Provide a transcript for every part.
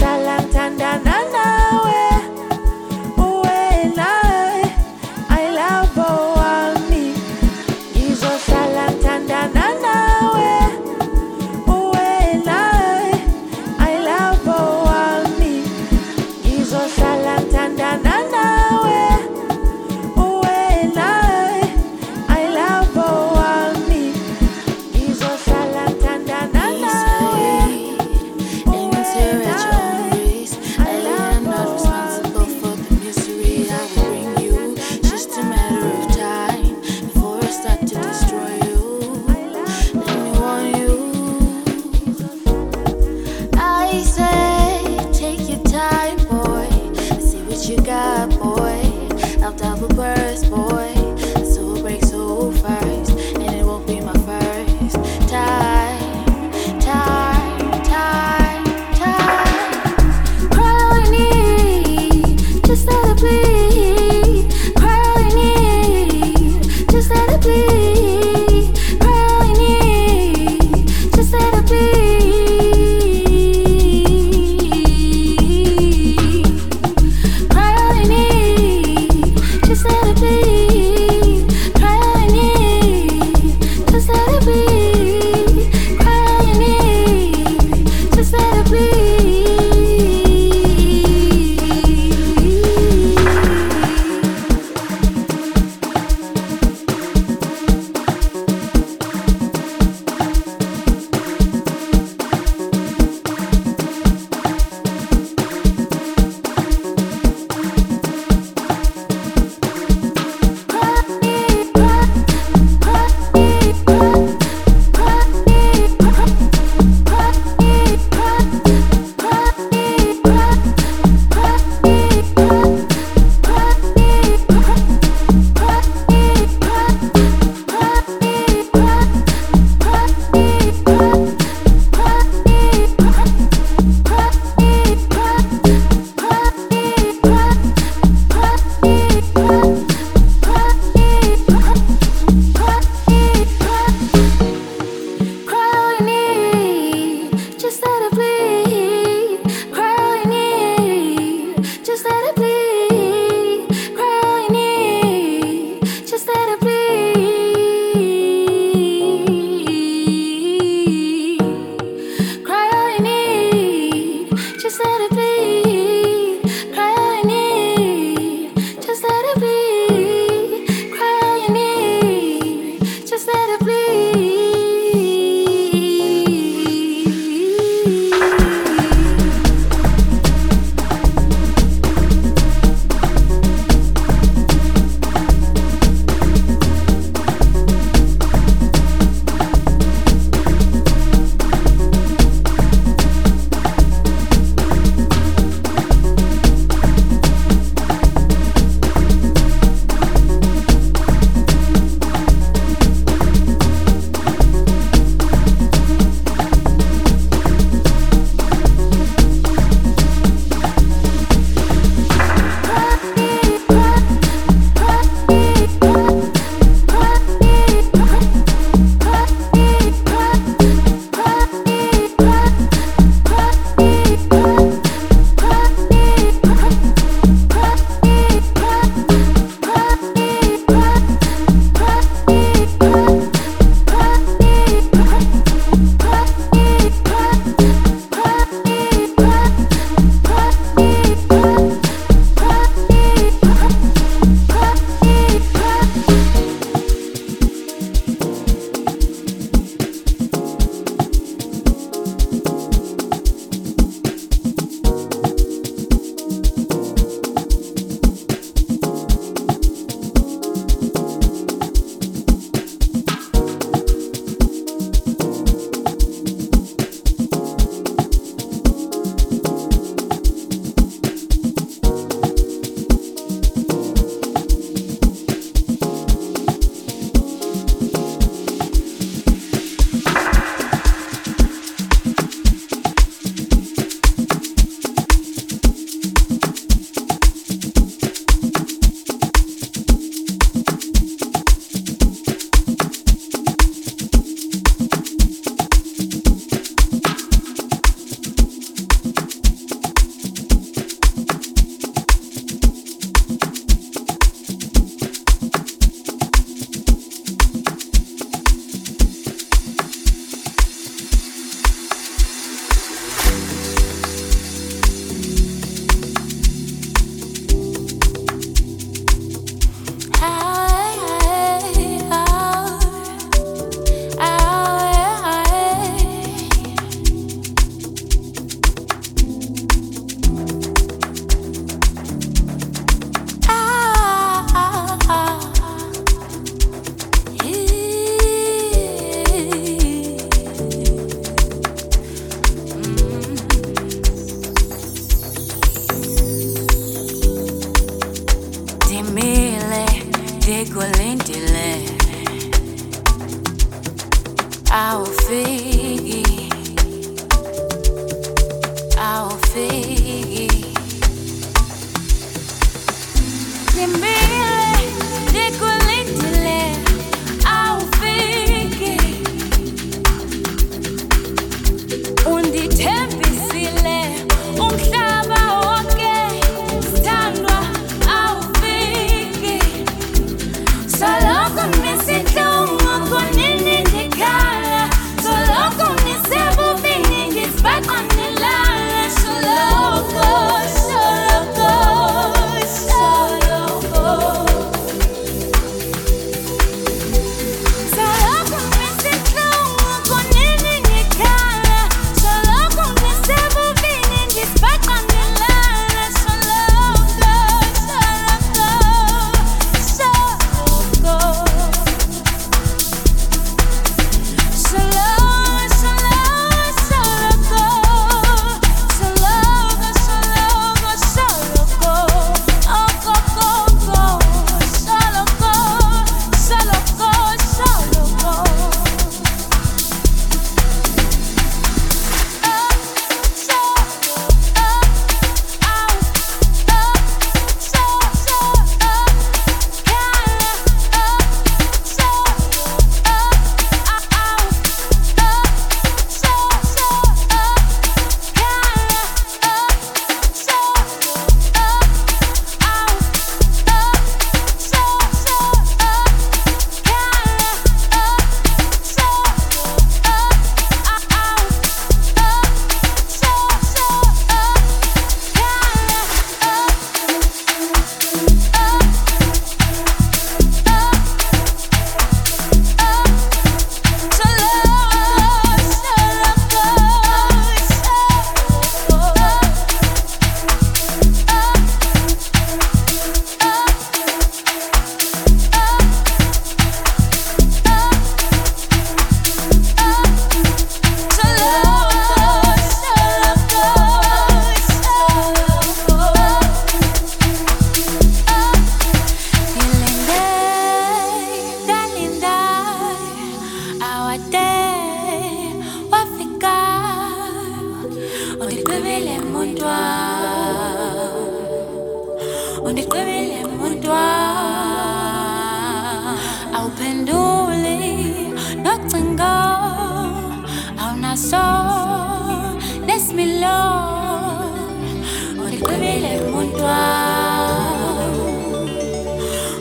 ngithandana nawe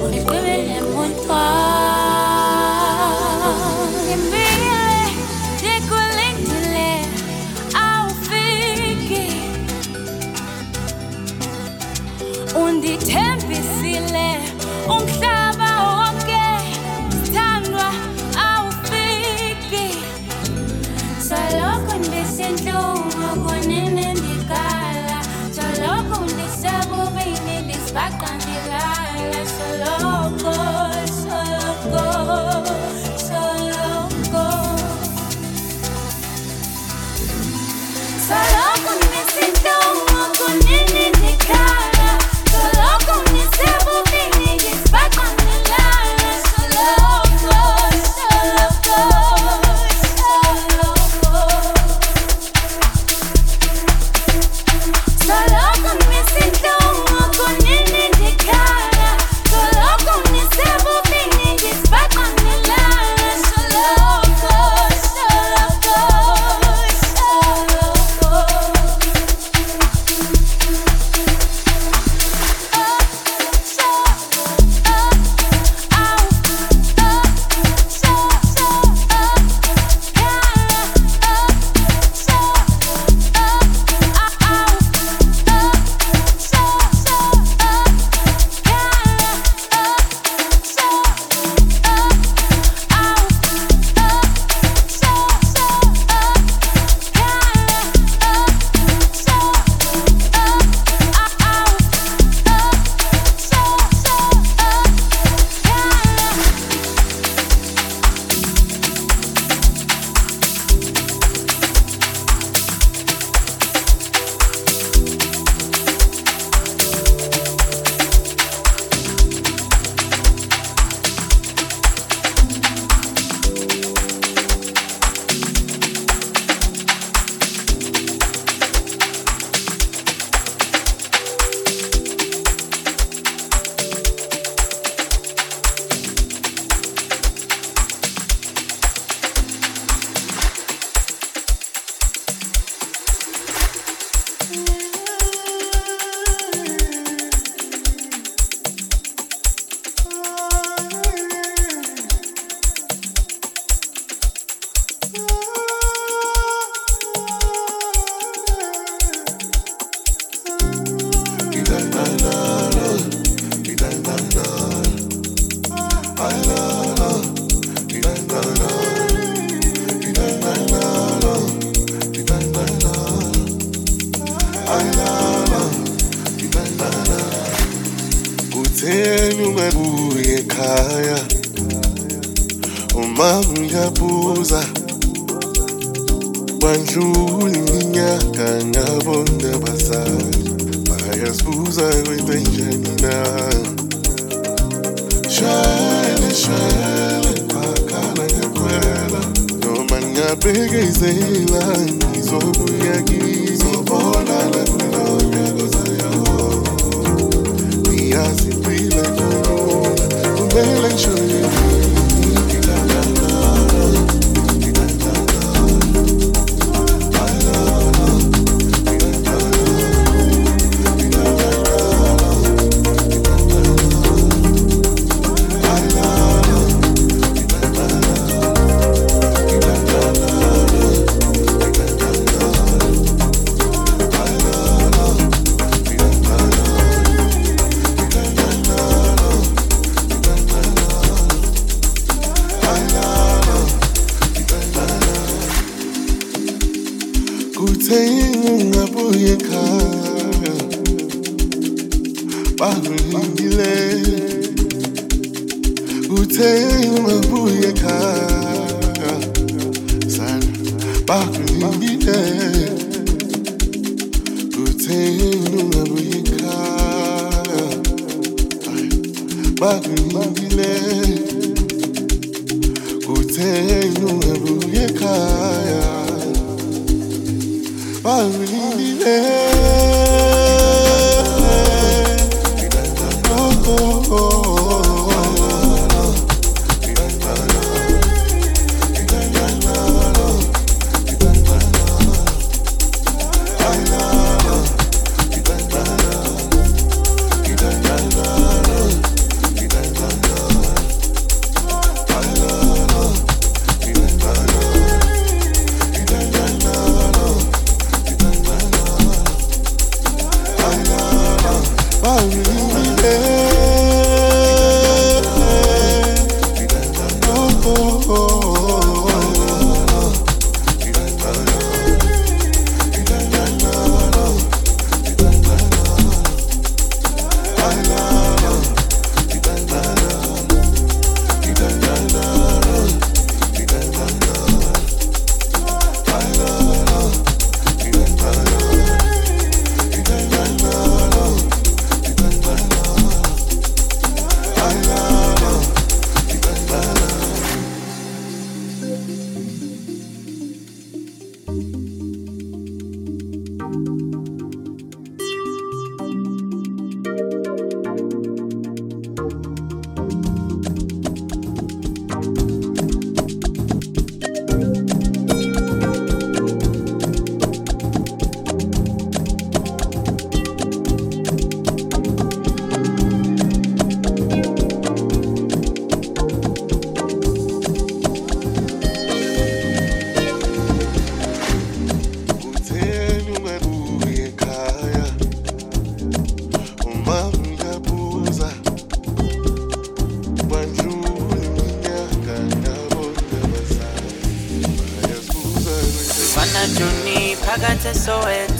undiqibile montwana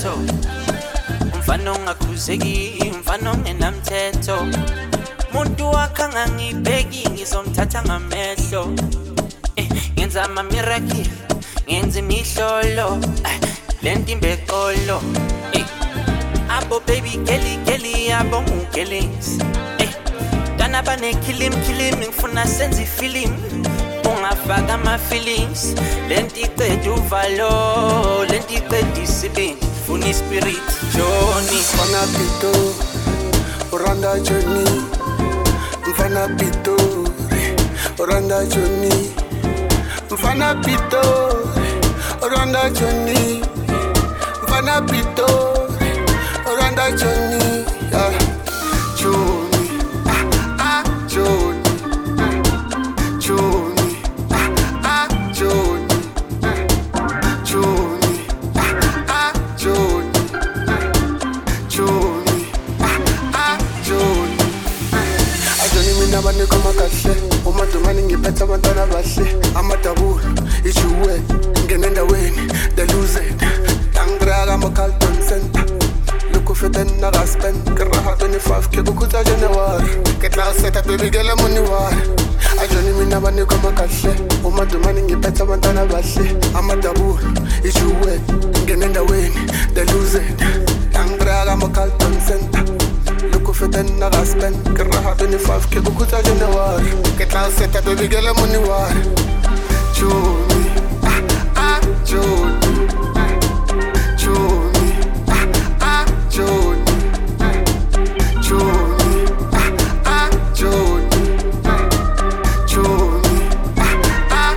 esoweto umfana ongakhuzeki umfana ongenamthetho. Muntu wakhe angangibheki ngizomthatha ngamehlo. Eh, ngenza amamiraki ngenza imihlolo. Eh, lento imbekolo eh, abo baby geli geli abo ngugelings eh, ntwana banekilim kilim ngifuna senze ifilimu. Ungafaka ama-feelings. Lento iceda uvalo lento iceda isibindi. Funa ispirit joni mfana pito. Oranda joni mfana pito. Oranda joni mfana pito. Oranda joni mfana pito. Oranda joni banikoma kahle umadumane ngiphethe abantwana bahle. Amadabula ijuwe ngene endaweni the losed tangraka ama-Carlton center. Lokufeten nakaspen ke raha 25 ke kukhutsa january. Ke tla seta bebikele moniwari ajoni mina banikoma kahle. Umadumane ngiphethe abantwana bahle. Amadabula ijuwe ngene endaweni the losed tangraka ama-Carlton center lokufeten nakaspen ke raha 25 ke kukhutsa january. Ke tla seta bebikele moniwari joni ah, ah, joni joni ah, ah, joni joni ah, ah, joni joni ah,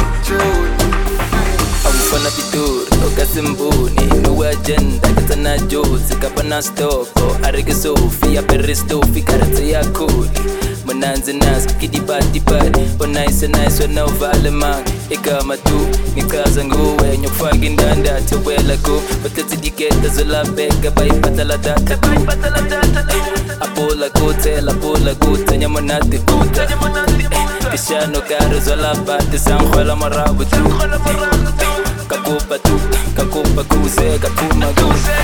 agenda kitana juu zikabona stoko arige sofi ya peristofi karate ya kuli mananze nazo kidibadibadi onaisenaiso nice, nice, naovalemanga igama tu ngichaza nguwe nyokufaka indandathe welaku batezidiketa zolabeka bayiphatala data. Apula kuthela pula kutha nyamonati buta kishano kare zolabati sankhwela morabo tu. Kakupa tu. Kakupa kuze kapuma kuze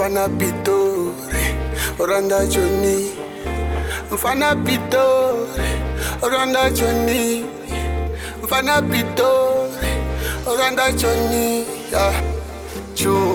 mfana pitori oranda joni mfana pitori oranda joni mfana pitori oranda joni yeah. joni